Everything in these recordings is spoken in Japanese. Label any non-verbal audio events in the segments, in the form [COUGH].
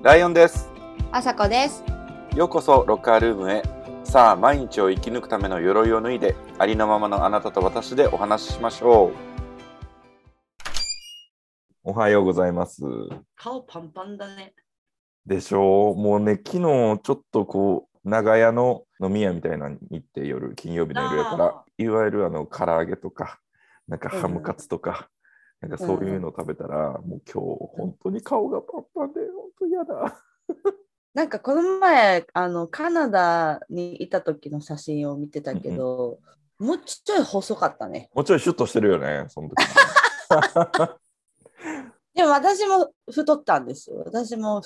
ライオンです。あさこです。ようこそロッカールームへ。さあ、毎日を生き抜くための鎧を脱いで、ありのままのあなたと私でお話ししましょう。おはようございます。顔パンパンだね。でしょう。もうね、昨日ちょっとこう、長屋の飲み屋みたいなのに行って夜、金曜日の夜やからあ、いわゆるあの、唐揚げとか、なんかハムカツとか、なんかそういうのを食べたら、もう今日、本当に顔がパンパンで、本当嫌だ。[LAUGHS] なんかこの前あのカナダにいた時の写真を見てたけど、もうちょい細かったね。もうちょいシュッとしてるよね、その時。[LAUGHS] でも私も太ったんですよ。私も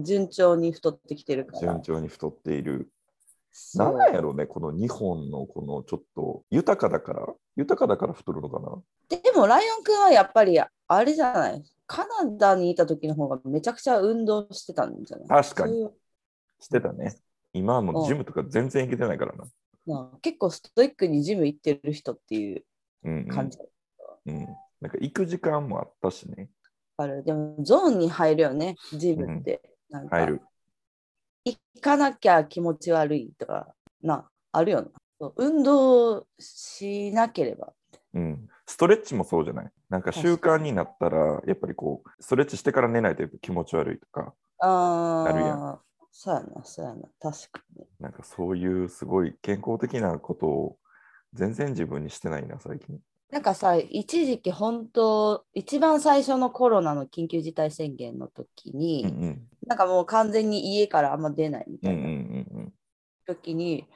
順調に太ってきてるから。順調に太っている。なんなんやろうね、この日本のこのちょっと豊かだから、豊かだから太るのかな？でもライオンくんはやっぱりあれじゃない？カナダにいた時の方がめちゃくちゃ運動してたんじゃない？確かにしてたね。今はもうジムとか全然行けてないからな。なあ結構ストイックにジム行ってる人っていううん、うん感じ。うん。なんか行く時間もあったしね。あるでもゾーンに入るよね、ジムって。なんか入る。行かなきゃ気持ち悪いとかな、あるよな。運動しなければ。うん。ストレッチもそうじゃない？なんか習慣になったら、やっぱりこう、ストレッチしてから寝ないとやっぱ気持ち悪いとか、ああるやあ、そうやな、そうやな、確かに。なんかそういうすごい健康的なことを全然自分にしてないな、最近。なんかさ、一時期本当、一番最初のコロナの緊急事態宣言の時に、うんうん。なんかもう完全に家からあんま出ないみたうんうんういなんうん。時に、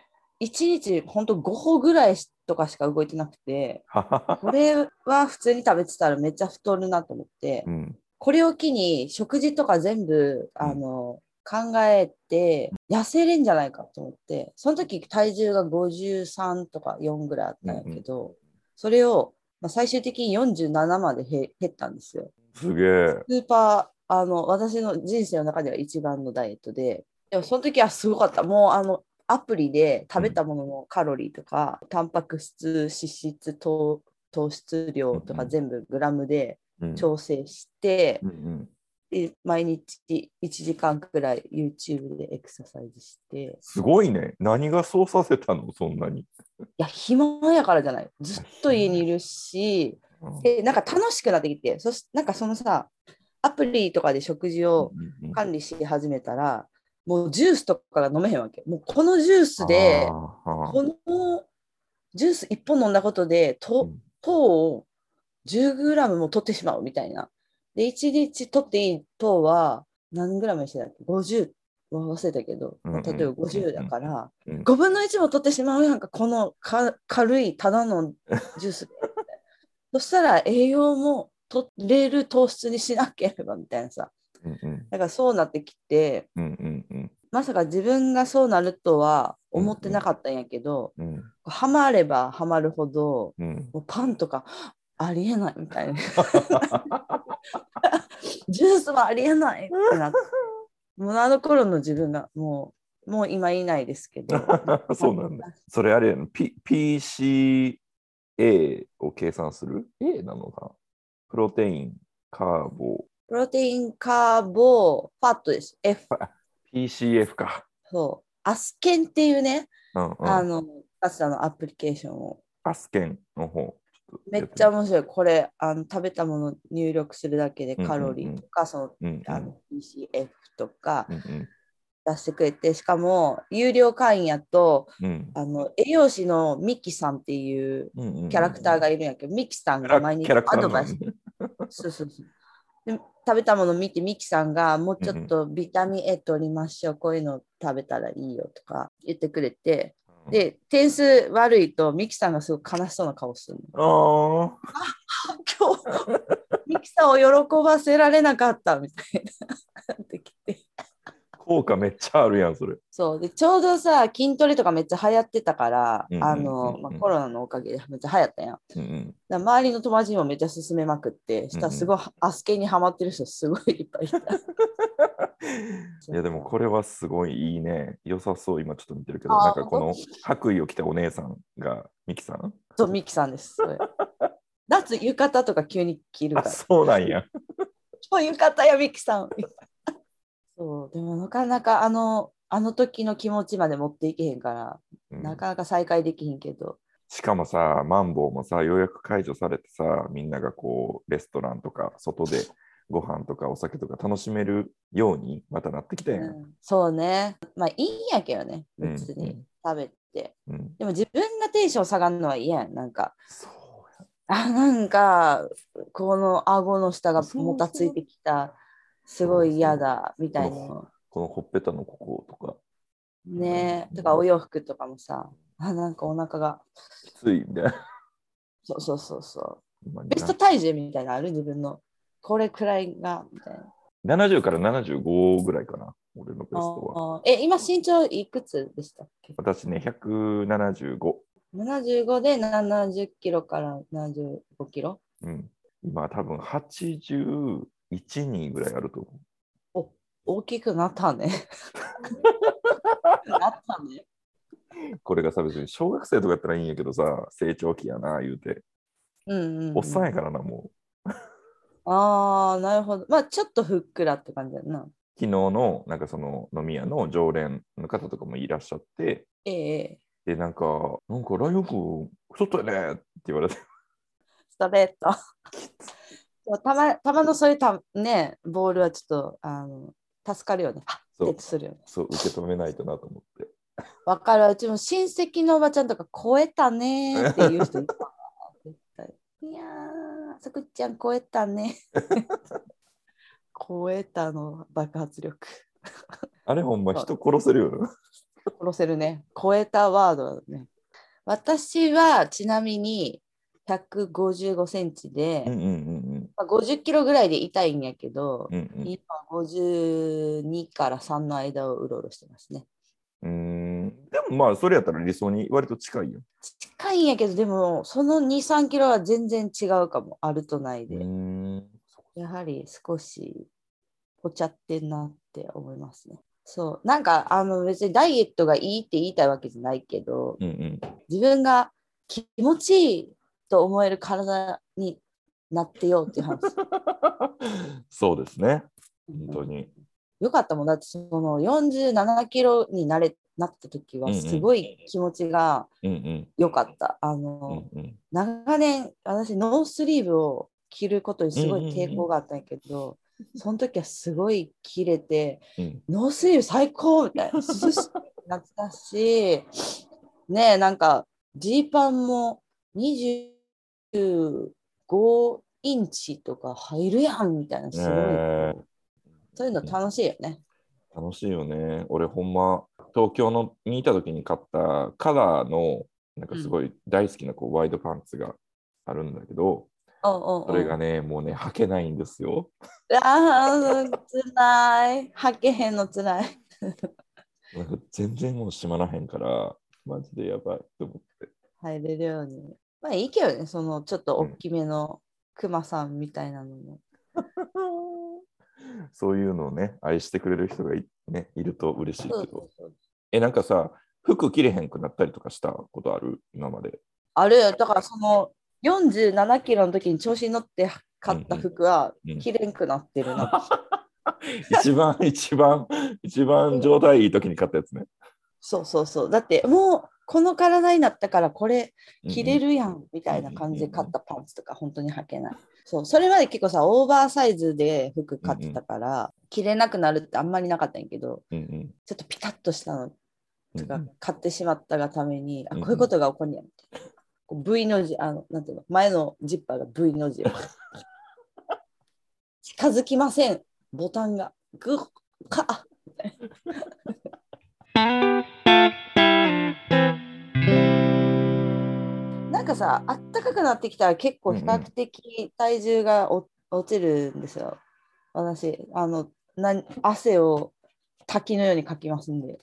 一日本当5歩ぐらいとかしか動いてなくて。これは普通に食べてたらめっちゃ太るなと思って、うん。これを機に食事とか全部あの、考えて痩せれんじゃないかと思ってその時体重が53とか4ぐらいあったんやけど、それを、まあ、最終的に47までへ減ったんですよ。すげえ。スーパーあの私の人生の中では一番のダイエットででもその時はすごかったもうあのアプリで食べたもののカロリーとか、タンパク質脂質糖糖質量とうんうんか全部グラムでうん調整して、うんうんで毎日1時間くらい YouTube でエクササイズして、すごいね。何がそうさせたの？そんなに。いや、暇やからじゃない。ずっと家にいるし、うんで、なんか楽しくなってきて、そしなんかそのさ、アプリとかで食事を管理し始めたら、もうジュースとかが飲めへんわけ。もうこのジュースで、このジュース1本飲んだことで、糖を 10g も取ってしまうみたいな。で、1日取っていい糖は何グラムにしてたっけ ?50 忘れたけど、例えば50だから、うん5分の1も取ってしまうやんか、このか [LAUGHS] 軽いただのジュースで。そしたら栄養も取れる糖質にしなければみたいなさ。うんうんだからそうなってきて、うんうんうんまさか自分がそうなるとは思ってなかったんやけど、うんハマればハマるほど、うんもうパンとかありえないみたいな。[LAUGHS] ジュースはありえないってなって。もうあの頃の自分がもう、もう今いないですけど。そうなんだ。それあれやの、P、PCA を計算する ?A なのかなプロテイン、カーボ、プロテイン、カーボ、ファットです。F。PCF か。そう。アスケンっていうね、うんうん、あの、かつてのアプリケーションを。アスケンの方。めっちゃ面白い。これ、あの食べたもの入力するだけでうんうんうん。カロリーとか、そのうんうん。あの PCF とかうんうん。出してくれて、しかも有料会員やと、うん。あの栄養士のミキさんっていううんうんキャラクターがいるんやけど、ミキさんが毎日アドバイス、そうそうそう。で食べたもの見てミキさんがもうちょっとビタミン A 取りましょう、こういうの食べたらいいよとか言ってくれて、で、点数悪いとミキさんがすごく悲しそうな顔するの。ああ、今日、ミキさんを喜ばせられなかったみたいな。な [LAUGHS] ってきて効果めっちゃあるやん、それ。そうでちょうどさ筋トレとかめっちゃ流行ってたから、うんうんうんうんあのまあ、コロナのおかげでめっちゃ流行ったやん。うんうん、ら周りの友達にもめっちゃ勧めまくって、したらすごい、アスケにハマってる人すごいいっぱいいた。[LAUGHS] いやでもこれはすごいいいね。良さそう、今ちょっと見てるけど、なんかこの白衣を着たお姉さんがミキさん？そう、ミキさんです。夏 [LAUGHS] 浴衣とか急に着るかあ、ら。そうなんや。[LAUGHS] 今日浴衣やミキさん。でもなかなかあの、あの時の気持ちまで持っていけへんから、うんなかなか再会できへんけど。しかもさ、マンボウもさ、ようやく解除されてさ、みんながこう、レストランとか、外でご飯とかお酒とか楽しめるようにまたなってきたやん。うんそうね。まあいいんやけどね、うん別に食べて。うん。でも自分がテンション下がるのは嫌やん。なんか、あ、なんか、この顎の下がもたついてきた、すごい嫌だ、みたいな。このほっぺたのこことか、ねえ、とかお洋服とかもさ、あ、なんかお腹が、きついみたいな。そうそうそうそう。ベスト体重みたいなのある？自分の。これくらいが、みたいな。70から75ぐらいかな、俺のベストは。え、今身長いくつでしたっけ？私ね、175。?75 で70キロから75キロ？うん。今多分81人ぐらいあると思大きくなったね。[LAUGHS] なったね。う。これがさ、別に小学生とかやったらいいんやけどさ、成長期やな、言うて。うんうん、うん。おっさんやからな、もう。ああ、なるほど。まあ、ちょっとふっくらって感じだな。昨日のなんかその飲み屋の常連の方とかもいらっしゃって、ええで、なんか、なんかライオン君、太ったよねって言われて、ストレート。そうたまたまのそういうた、ね、ボールはちょっとあの助かるよね。あそうするよね。そう、受け止めないとなと思って。わかるわ。うちも親戚のおばちゃんとか超えたねーっていう人いいやー、さくちゃん超えたね。超えたの爆発力。あれほんま人殺せるよな。殺せるね。超えたワードだね。私はちなみに155センチで、うんうんうんまあ、50キロぐらいで痛いんやけど、うん。うん今52から3の間をうろうろしてますね。うん。でもまあ、それやったら理想に割と近いよ。近いんやけど、でもその2、3キロは全然違うかも、あるとないで。うーん。やはり少しぽちゃってんなって思いますね。そう。なんかあの別にダイエットがいいって言いたいわけじゃないけど、うんうん。自分が気持ちいいと思える体になってよっていう話。[LAUGHS] そうですね。本当に。よかったもんだってその47キロになれなった時はうんうんすごい気持ちがうんうん。良かった。あうの、んうん。長年私ノースリーブを着ることにすごい抵抗があったんやけど、その時はすごい着れてうんノースリーブ最高みたいな涼しくなったしねえなんかジーパンも25インチとか入るやんみたいなすごい、ねそういうの楽しいよね。楽しいよね。俺ほんま、東京のにいた時に買ったカラーの、なんかすごい大好きなこうワイドパンツがあるんだけど、うんうんうんそれがね、もうね、履けないんですよ。ああ、つらい。はけへんのつらい。なんか全然もう閉まらへんから、マジでやばいと思って。入れるように。まあいいけどね、そのちょっと大きめのクマさんみたいなのも。[LAUGHS] そういうのをね、愛してくれる人がい,、ね、いると嬉しいけど。え、なんかさ、服着れへんくなったりとかしたことある？今まで。あるだからその47キロの時に調子に乗って買った服は着れんくなってるな。[LAUGHS] 一番、一番、一番状態いい時に買ったやつね。そうそうそう。だってもうこの体になったからこれ着れる。るやんみたいな感じで買ったパンツとか本当に履けない。そう、それまで結構さ、オーバーサイズで服買ってたから、着れなくなるってあんまりなかったんやけど、ちょっとピタッとしたのうんとか買ってしまったがために、あこういうことが起こるんやみたいな。こう V の字、あの、なんていうの、前のジッパーが V の字。近づきません。ボタンが。グッ、か、かさ、あったかくなってきたら結構比較的体重がお落ちるんですよ。私、あの、な汗を滝のようにかきますんで。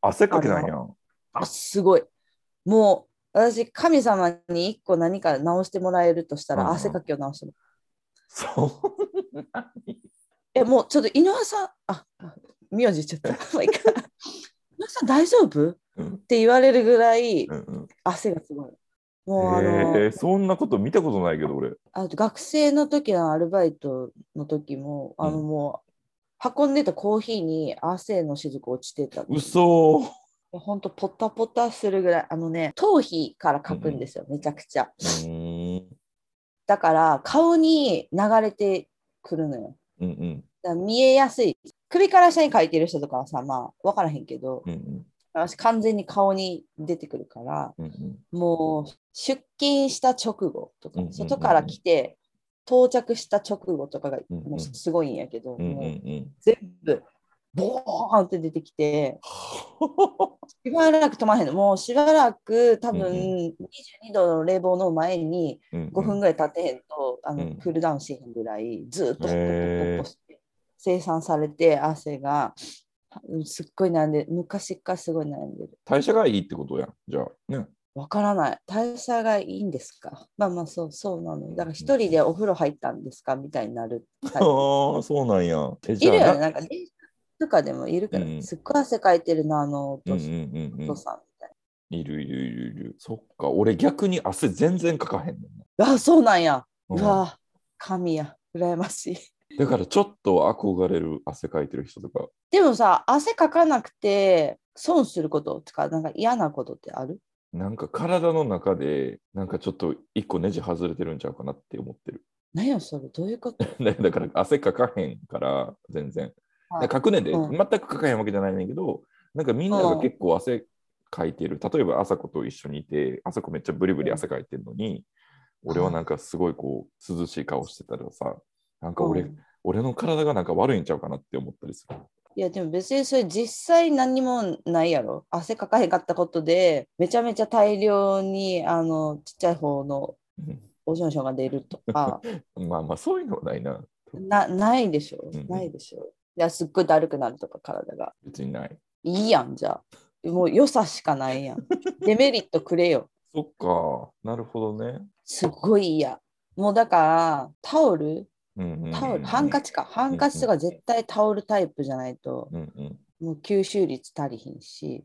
汗かけないやん。あ、すごい。もう、私、神様に一個何か直してもらえるとしたら、汗かきを直してもそんなに？え、もうちょっと井上さん、あ、名字言っちゃった。井上さん大丈夫？っうんて言われるぐらいうんうん汗がすごい。もうあの、へえそんなこと見たことないけど、俺。あと学生の時のアルバイトの時も、あのうんもう運んでたコーヒーに汗の雫落ちてたの。嘘ほんとポタポタするぐらい、あのね、頭皮からかくんですよ、めちゃくちゃ。うーん。だから顔に流れてくるのよ。うんうん。だ見えやすい。首から下に書いてる人とかはさ、まあ、わからへんけど、うんうん。私完全に顔に出てくるから、うんうん。もう出勤した直後とか外から来て到着した直後とかがもうすごいんやけど。全部ボーンって出てきて、しばらく止まらへんの。もうしばらく多分うんう22度の冷房の前に5 5分ぐらい経ってへんと、あのうんクールダウンしへんぐらいずっとホッポホッポへーホッポして生産されて汗がうんすっごい悩んでる昔からすごい悩んでる。代謝がいいってことやん。じゃあ。ね。わからない。代謝がいいんですか？まあまあそうそうなの。だから一人でお風呂入ったんですか？みたいになる。ああ、そうなんや。え、いるよね。な、なんか電車とかでもいるから、うんすっごい汗かいてるな、あのお父さんみたいいるいるいるいる。そっか。俺逆に汗全然かかへんねんな。あ、そうなんや。な。うわ、神や。羨ましい。だからちょっと憧れる汗かいてる人とか。でもさ、汗かかなくて損することとか、なんか嫌なことってある？なんか体の中で、なんかちょっと一個ネジ外れてるんちゃうかなって思ってる。何やそれ、どういうこと？だ [LAUGHS] だから汗かかへんから、全然。でかくねで、うん全くかかへんわけじゃないねんだけど、なんかみんなが結構汗かいてる。例えば、朝子と一緒にいて、朝子めっちゃブリブリ汗かいてるのに、俺はなんかすごいこう、涼しい顔してたらさ、なんか俺、うん俺の体がなんか悪いんちゃうかなって思ったりする。いやでも別にそれ実際何にもないやろ。汗かかへんかったことでめちゃめちゃ大量にあのちっちゃい方のおしょんしょんが出るとか [LAUGHS] まあまあ、そういうのはないな。なないでしょうないでしょ。いやすっごいだるくなるとか体が。別にない。いいやんじゃあ。もう良さしかないやん。[LAUGHS] デメリットくれよ。そっか、なるほどね。すっごい嫌。もうだからタオルタオルハンカチか。ハンカチとか絶対タオルタイプじゃないともう吸収率足りひんし。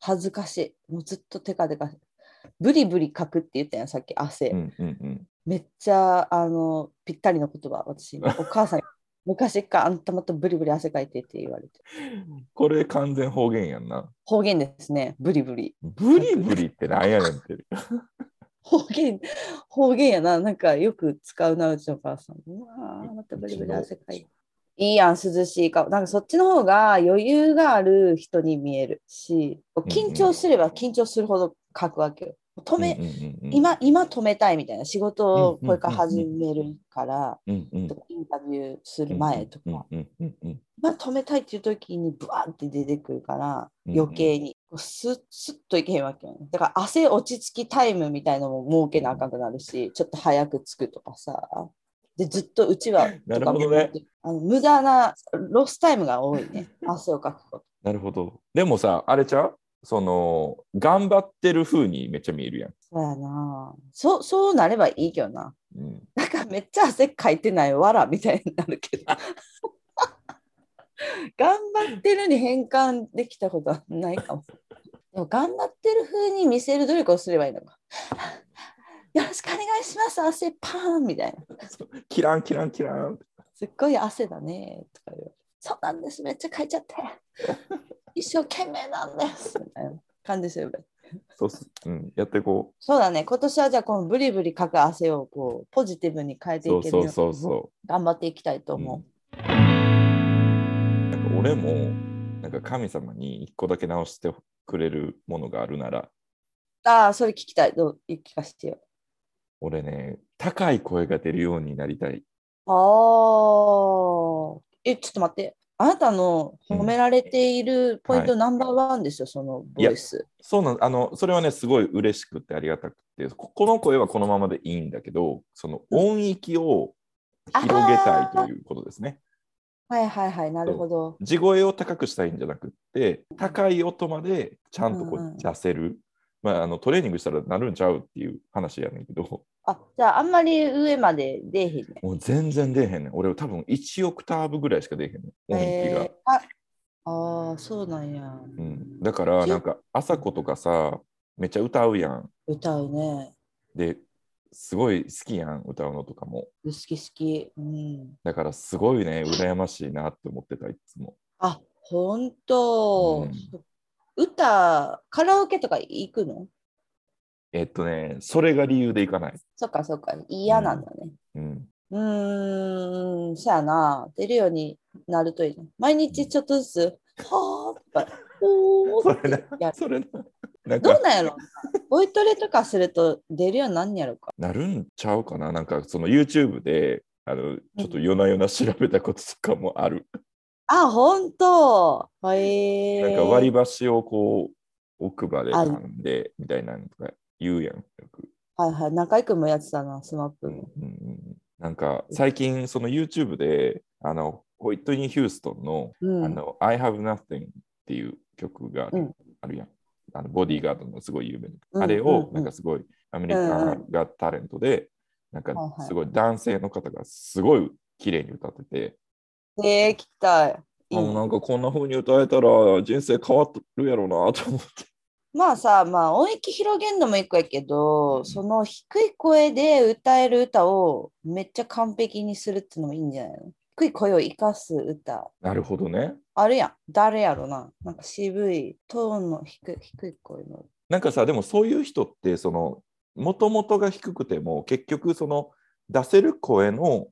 恥ずかしい。もうずっとテカテカ。ブリブリかくって言ったやん、さっき汗。めっちゃあのぴったりの言葉、私。[LAUGHS] お母さんに昔からあんたまたブリブリ汗かいてって言われて。これ完全方言やんな。方言ですね、ブリブリ。ブリブリってなんやねんって。方言、方言やな。なんかよく使うな、うちのお母さん。うわーまたブリブリ汗かいて。いいやん、涼しい顔。なんかそっちの方が余裕がある人に見えるし、緊張すれば緊張するほど書くわけよ。止め、今、今止めたいみたいな仕事をこれから始めるから、インタビューする前とか、今止めたいっていう時にブワーって出てくるから、うん余計にスッスッといけへんわけよね。だから汗落ち着きタイムみたいのも設けなあかんくなるし、ちょっと早く着くとかさ。で、ずっとうちは [LAUGHS] なるほどねあの無駄なロスタイムが多いね。汗をかくこと。なるほど。でもさ、あれちゃう？その、頑張ってる風にめっちゃ見えるやん。そうやなそう。そうなればいいけどな。うん、なんかめっちゃ汗かいてないわらみたいになるけど。[LAUGHS] 頑張ってるに変換できたことはないかも。でも頑張ってる風に見せる努力をすればいいのか。[LAUGHS] よろしくお願いします、汗パーンみたいな。キランキランキラン。すっごい汗だねとか言う。そうなんです、めっちゃかいちゃって。一生懸命なんです。みたいな感じすればいい。そうっす、うん、やっていこそうだね、今年はじゃあこのブリブリかく汗をこうポジティブに変えう。ていうけるようにそうそ頑張っていきたいと思う。う。なんか俺も、なんか神様に一個だけ直してくれるものがあるなら、ああ、それ聞きたい。どう聞かせてよ。俺ね、高い声が出るようになりたい。ああ。え、ちょっと待って。あなたの褒められているポイントはナンバーワンですよ、そのボイス。そうなんあのそれはね、すごい嬉しくてありがたくて、ここの声はこのままでいいんだけど、その音域を広げたいということですね。はいはいはい、なるほど。地声を高くしたいんじゃなくって、高い音までちゃんとこうんうんう出せる。まあ、あのトレーニングしたらなるんちゃうっていう話やねんけど、あ、じゃああんまり上まで出えへんね。もう全然出えへんねん。俺多分1オクターブぐらいしか出えへんねん。音域が。えーああー、そうなんや。うん、だから、なんか、朝子とかさ、めっちゃ歌うやん。歌うね。で、すごい好きやん、歌うのとかも。好き好き。うん。だからすごいね、羨ましいなって思ってた、いつも。あ、本当、うん歌、カラオケとか行くの？えっとね、それが理由でいかない。そっかそっか、嫌なんだね。うん。うーん、そやな。出るようになるといいね。毎日ちょっとずつ、はーとか、[LAUGHS] おーってそれなやる。それな。などうなんやろボイトレとかすると出るようになんねやろか。なるんちゃうかななんか、その YouTube で、あの、ちょっと夜な夜な調べたこととかもある。あ、本当。へえ。なんか割り箸をこう、奥歯で噛んで、みたいなのとか言うやん。よくはいはい。中居君もやってたな、スマップうんも。うんうんなんか最近その YouTube であのホイットニー・ヒューストンの,、うんあの I Have Nothing っていう曲がある,、うんあるやん。あのボディーガードのすごい有名な、うんあれをなんかすごいアメリカがタレントで、なんかすごい男性の方がすごい綺麗に歌ってて、えー、聞きたい。いいなんかこんな風に歌えたら人生変わるやろうなと思って。まあさ、まあ音域広げるのも一個やけど、うんその低い声で歌える歌をめっちゃ完璧にするっていうのもいいんじゃないの？低い声を生かす歌。なるほどね。あるやん。誰やろな。なんか渋いトーンの低い低い声の。なんかさ、でもそういう人って、その、もともとが低くても、結局、その、出せる声の、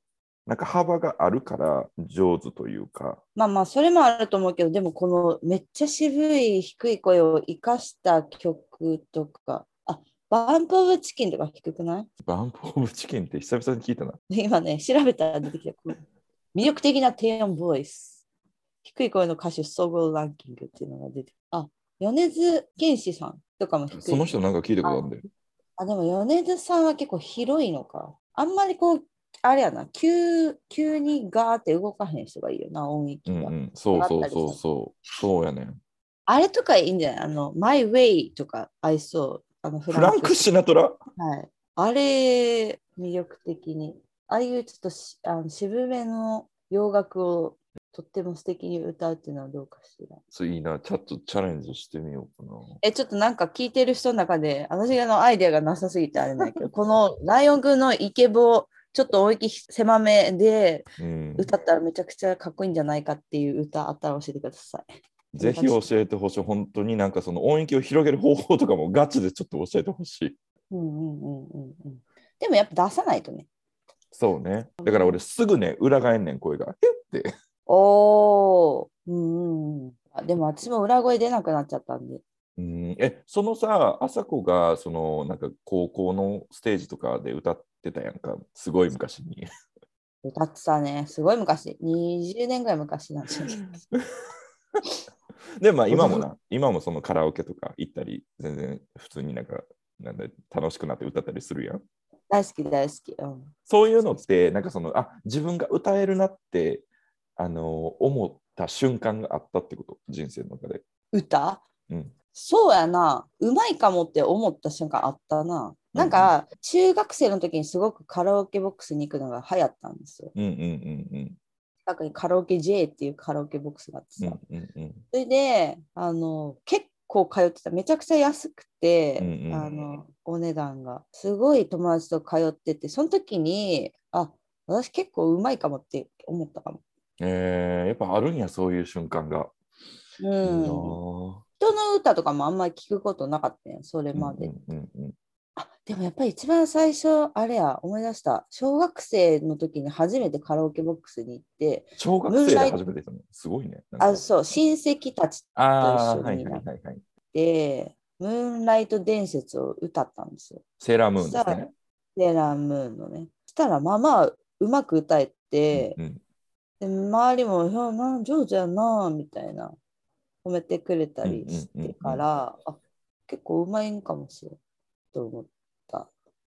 なんか幅があるから上手というか、まあまあ、それもあると思うけど、でもこのめっちゃ渋い低い声を生かした曲とか、あ、バンプオブチキンとか低くない？バンプオブチキンって久々に聞いたな。今ね、調べたら出てきた。魅力的な低音ボイス。低い声の歌手総合ランキングっていうのが出てあ、米津玄師さんとかも低い。その人なんか聞いたことあるんだよ。あ、でも米津さんは結構広いのか。あんまりこう、あれやな、急急にガーって動かへん人がいいよな、音域が。うんうん、そうそうそうそう。そうやねん。あれとかいいんじゃない？あの、My Way とか合いそう。あのフフランク・シナトラ？はい。あれ、魅力的に。ああいうちょっとしあの渋めの洋楽をとっても素敵に歌うっていうのはどうかしら。そういいな、ちょっとチャレンジしてみようかな。え、ちょっとなんか聞いてる人の中で、私のアイデアがなさすぎてあれないけど、このライオン君のイケボ、ちょっと音域狭めでうん、歌ったらめちゃくちゃかっこいいんじゃないかっていう歌あったら教えてください。ぜひ教えてほしい。本当になんかその音域を広げる方法とかもガチでちょっと教えてほしい。うんうんうんうんうん。でもやっぱ出さないとね。そうね。だから俺すぐね、裏返んねん、声が。えっ？て。おー。うんうんでも私も裏声出なくなっちゃったんで。うん、え、そのさ、朝子が、その、なんか高校のステージとかで歌ってたやんか、すごい昔に。歌ってたね。すごい昔。20年ぐらい昔なんですよね。[LAUGHS] で、まあ今もな、今もそのカラオケとか行ったり、全然普通になんか、なんだ楽しくなって歌ったりするやん。大好き大好き。うん。そういうのって、なんかその、あ、自分が歌えるなって、あの、思った瞬間があったってこと、人生の中で。歌？うん。そうやな。うまいかもって思った瞬間あったな。なんか、中学生の時にすごくカラオケボックスに行くのが流行ったんですよ。うんうんうんうん。近くにカラオケ J っていうカラオケボックスがあってさ。うんうんうん。それで、あの、結構通ってた。めちゃくちゃ安くて、うんうんあの、お値段が。すごい友達と通ってて、その時に、あ、私結構うまいかもって思ったかも。えー、やっぱあるんや、そういう瞬間が。う。いいなんぁ人の歌とかもあんまり聞くことなかったね、それまで。うんうんうんあ、でもやっぱり一番最初、あれや、思い出した。小学生の時に初めてカラオケボックスに行って、小学生で初めてすごいね。あ、そう、親戚たちと一緒にはいはいはい。で、ムーンライト伝説を歌ったんですよ。セーラームーンですね。セーラームーンのね。そしたら、まあまあ、うまく歌えて、うんで周りも、いやな上手やな、みたいな、褒めてくれたりしてから、あ、結構うまいんかもしれんと思った。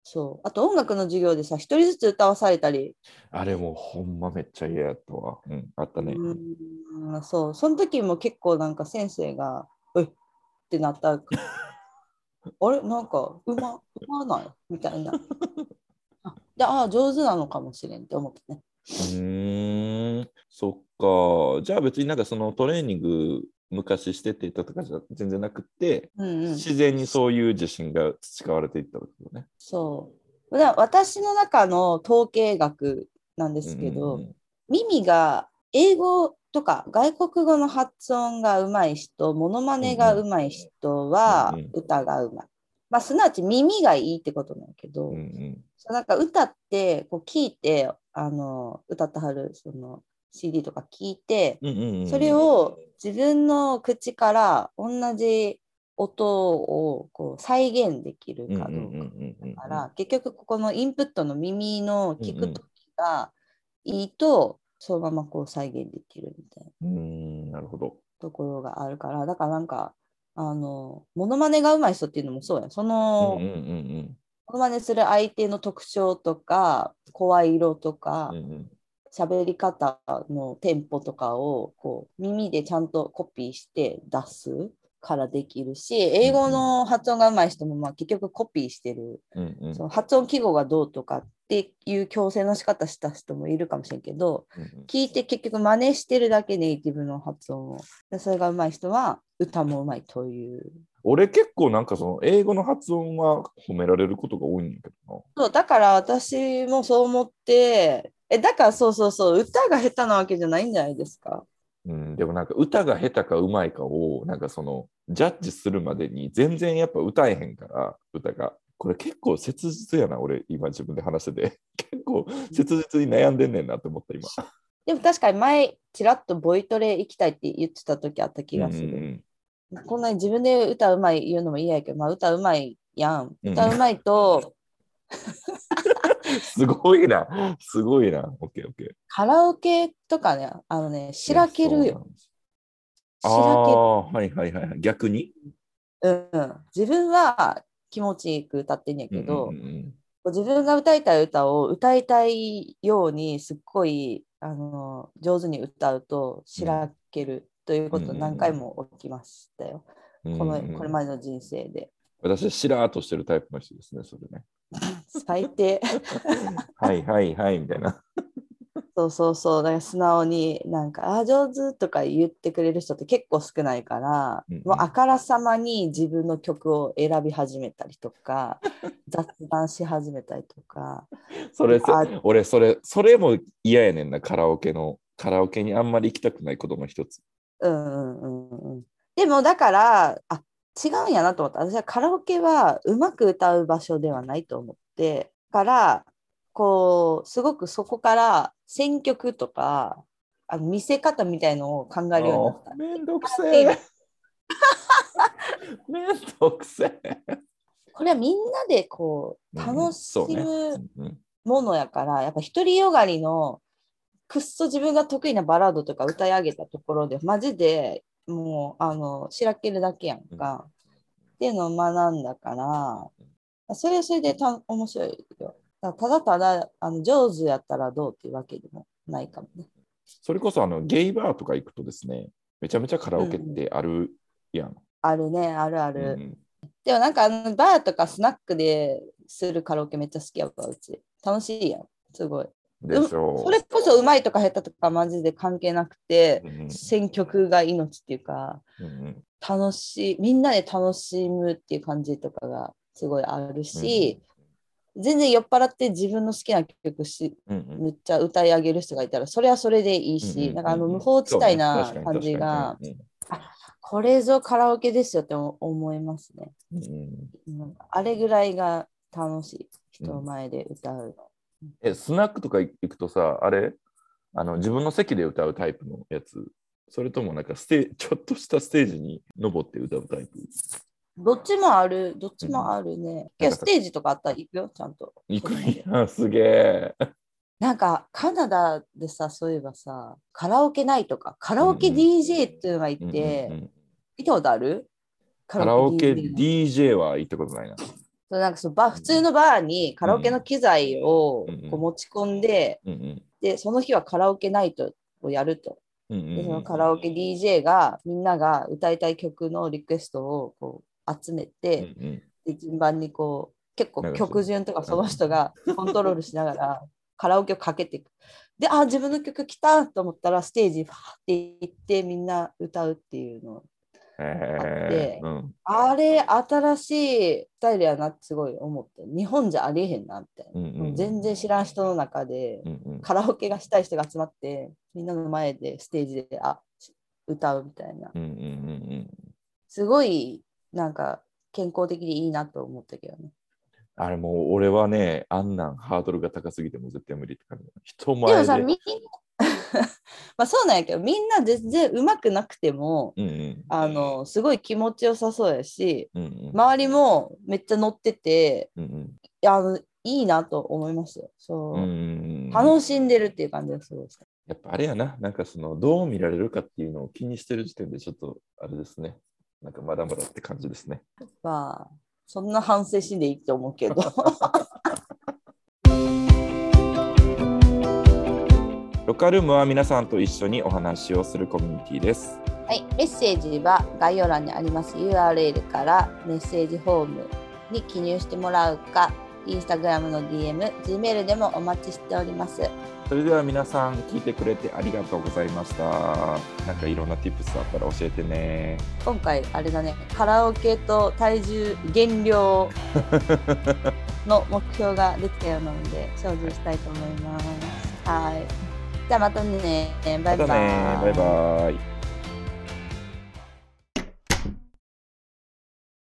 そう。あと音楽の授業でさ、一人ずつ歌わされたり、あれもうほんまめっちゃ嫌やったわ。うん、あったね。うーん、そう。その時も結構なんか先生が、えっってなった。[LAUGHS] あれ？なんか、うま、うまない？みたいな。あで、ああ、上手なのかもしれんって思ってね。うーん、そっか。じゃあ別になんかそのトレーニング昔してって言ったとかじゃ全然なくって、うんうん。自然にそういう自信が培われていったってことね。そう。だ私の中の統計学なんですけど、うんうん耳が英語とか外国語の発音がうまい人、モノマネがうまい人は歌がうまい。まあ、すなわち耳がいいってことなんやけど、うんうんなんか歌ってこう聞いてあの歌ってはるその CD とか聞いて、それを自分の口から同じ音をこう再現できるかどうか。うんうんうんうんうんから、結局ここのインプットの耳の聞くときがいいと、そのままこう再現できるみたいなうーんなるほど。ところがあるから、だからなんか、あの、モノマネが上手い人っていうのもそうやん。そうんの、うんうんモノマネする相手の特徴とか、声色とかうんう、ん喋り方のテンポとかをこう耳でちゃんとコピーして出すからできるし、英語の発音が上手い人もまあ結局コピーしてるうんうんその発音記号がどうとかっていう強制の仕方した人もいるかもしれんけど、うん聞いて結局真似してるだけネイティブの発音を。でそれが上手い人は歌も上手いという。俺結構なんかその英語の発音は褒められることが多いんだけどそうだから私もそう思って、えだからそうそうそう、歌が下手なわけじゃないんじゃないですか？な。うん、でもなんか歌が下手かうまいかをなんかそのジャッジするまでに全然やっぱ歌えへんから歌が。これ結構切実やな、俺今自分で話してて。[LAUGHS] 結構切実に悩んでんねんなって思った今。でも確かに前、ちらっとボイトレ行きたいって言ってた時あった気がする。うんうんこんなに自分で歌うまい言うのも嫌やけど、まあ歌うまいやん。うん歌うまいと、[LAUGHS] すごいな、すごいな。オッケーオッケー。カラオケとかね、あのね、しらけるよ。あしらあー、はいはいはいはい。逆に？うん。自分は気持ちよく歌ってんやけど、うんうんうん自分が歌いたい歌を歌いたいようにすっごいあの上手に歌うとしらけるということ何回も起きましたよ。うんこのうんこれまでの人生で。私、しらーっとしてるタイプの人ですね、それね。[LAUGHS] 最低。[LAUGHS] はいはいはい、みたいな。そうそうそう。だから素直になんか、あ、上手とか言ってくれる人って結構少ないから、うんうんもうあからさまに自分の曲を選び始めたりとか、[LAUGHS] 雑談し始めたりとか。それあ、俺、それ、それも嫌やねんな、カラオケの。カラオケにあんまり行きたくないことの一つ。うんうんうんうん。でもだから、あ、違うんやなと思った。私はカラオケはうまく歌う場所ではないと思って、から、こう、すごくそこから選曲とか、あの見せ方みたいのを考えるようになった。めんどくせえ。[LAUGHS] めんどくせえ。これはみんなでこううん楽しむうんものやから、やっぱ独りよがりのくっそ自分が得意なバラードとか歌い上げたところで、マジでもうあのしらけるだけやんか。っていうのを学んだから、それはそれでた面白いよ。だただただあの上手やったらどうっていうわけでもないかもね。それこそあのゲイバーとか行くとですね、めちゃめちゃカラオケってあるやん。あるね、あるあうる。んでもなんかあのバーとかスナックでするカラオケめっちゃ好きやわ、うち。楽しいやん、すごい。でしょう。それこそ上手いとか下手とかマジで関係なくて、うん選曲が命っていうか、うんうん。楽しい、みんなで楽しむっていう感じとかがすごいあるし、全然酔っ払って自分の好きな曲し、うんうん。めっちゃ歌い上げる人がいたら、それはそれでいいし、うんなんかあの無法地帯な感じが、確かにこれぞカラオケですよって思いますね。あれぐらいが楽しい、人前で歌うの。え、スナックとか行くとさ、あれ？あの自分の席で歌うタイプのやつ。それともなんかステ [LAUGHS] ちょっとしたステージに登って歌うタイプ？どっちもある、どっちもあるね。けどなんかステージとかあったら行くよ、ちゃんと。行くんや、すげえ。なんかカナダでさ、そういえばさ、カラオケないとか、カラオケ DJ っていうのがいて、うんうんうん見たことある？カラオケ DJ は行ったことないな。そうなんかそのバ普通のバーにカラオケの機材をこう持ち込んで、うんうんで、その日はカラオケナイトをやると。うんうんでそのカラオケ DJ がみんなが歌いたい曲のリクエストをこう集めうんて、うんで順番にこう結構曲順とかその人がコントロールしながらカラオケをかけていく。で、あ、自分の曲来たと思ったらステージファーって行ってみんな歌うっていうのをへー。うん。あれ新しいスタイルやなってすごい思って日本じゃありえへんなみたいな、うんうんうん。全然知らん人の中で、うんうん。カラオケがしたい人が集まってみんなの前でステージであ歌うみたいな。うんうんうんすごいなんか健康的でいいなと思ったけどね。あれもう俺はね、あんなんハードルが高すぎてもう絶対無理って感じ。人で。前で。もさみんな [LAUGHS] まあそうなんやけどみんな全然上手くなくてもうんうん。あのすごい気持ちよさそうやしうんうん。周りもめっちゃ乗っててうんうん。あのいいなと思いますよ。そう、うんうん楽しんでるっていう感じがすごいですね。やっぱあれやな、なんかそのどう見られるかっていうのを気にしてる時点でちょっとあれですね。なんかまだまだって感じですね。まあそんな反省しんでいいと思うけど [LAUGHS] ロッカールームは皆さんと一緒にお話をするコミュニティです。はい、メッセージは概要欄にあります URL からメッセージフォームに記入してもらうか、インスタグラムの DM、Gmail でもお待ちしております。それでは皆さん聞いてくれてありがとうございました。なんかいろんな tips あったら教えてね。今回、あれだね、カラオケと体重減量の目標ができたようなので、精進したいと思います。はい。じゃあまたね。バイバイ。またね。バイバイ。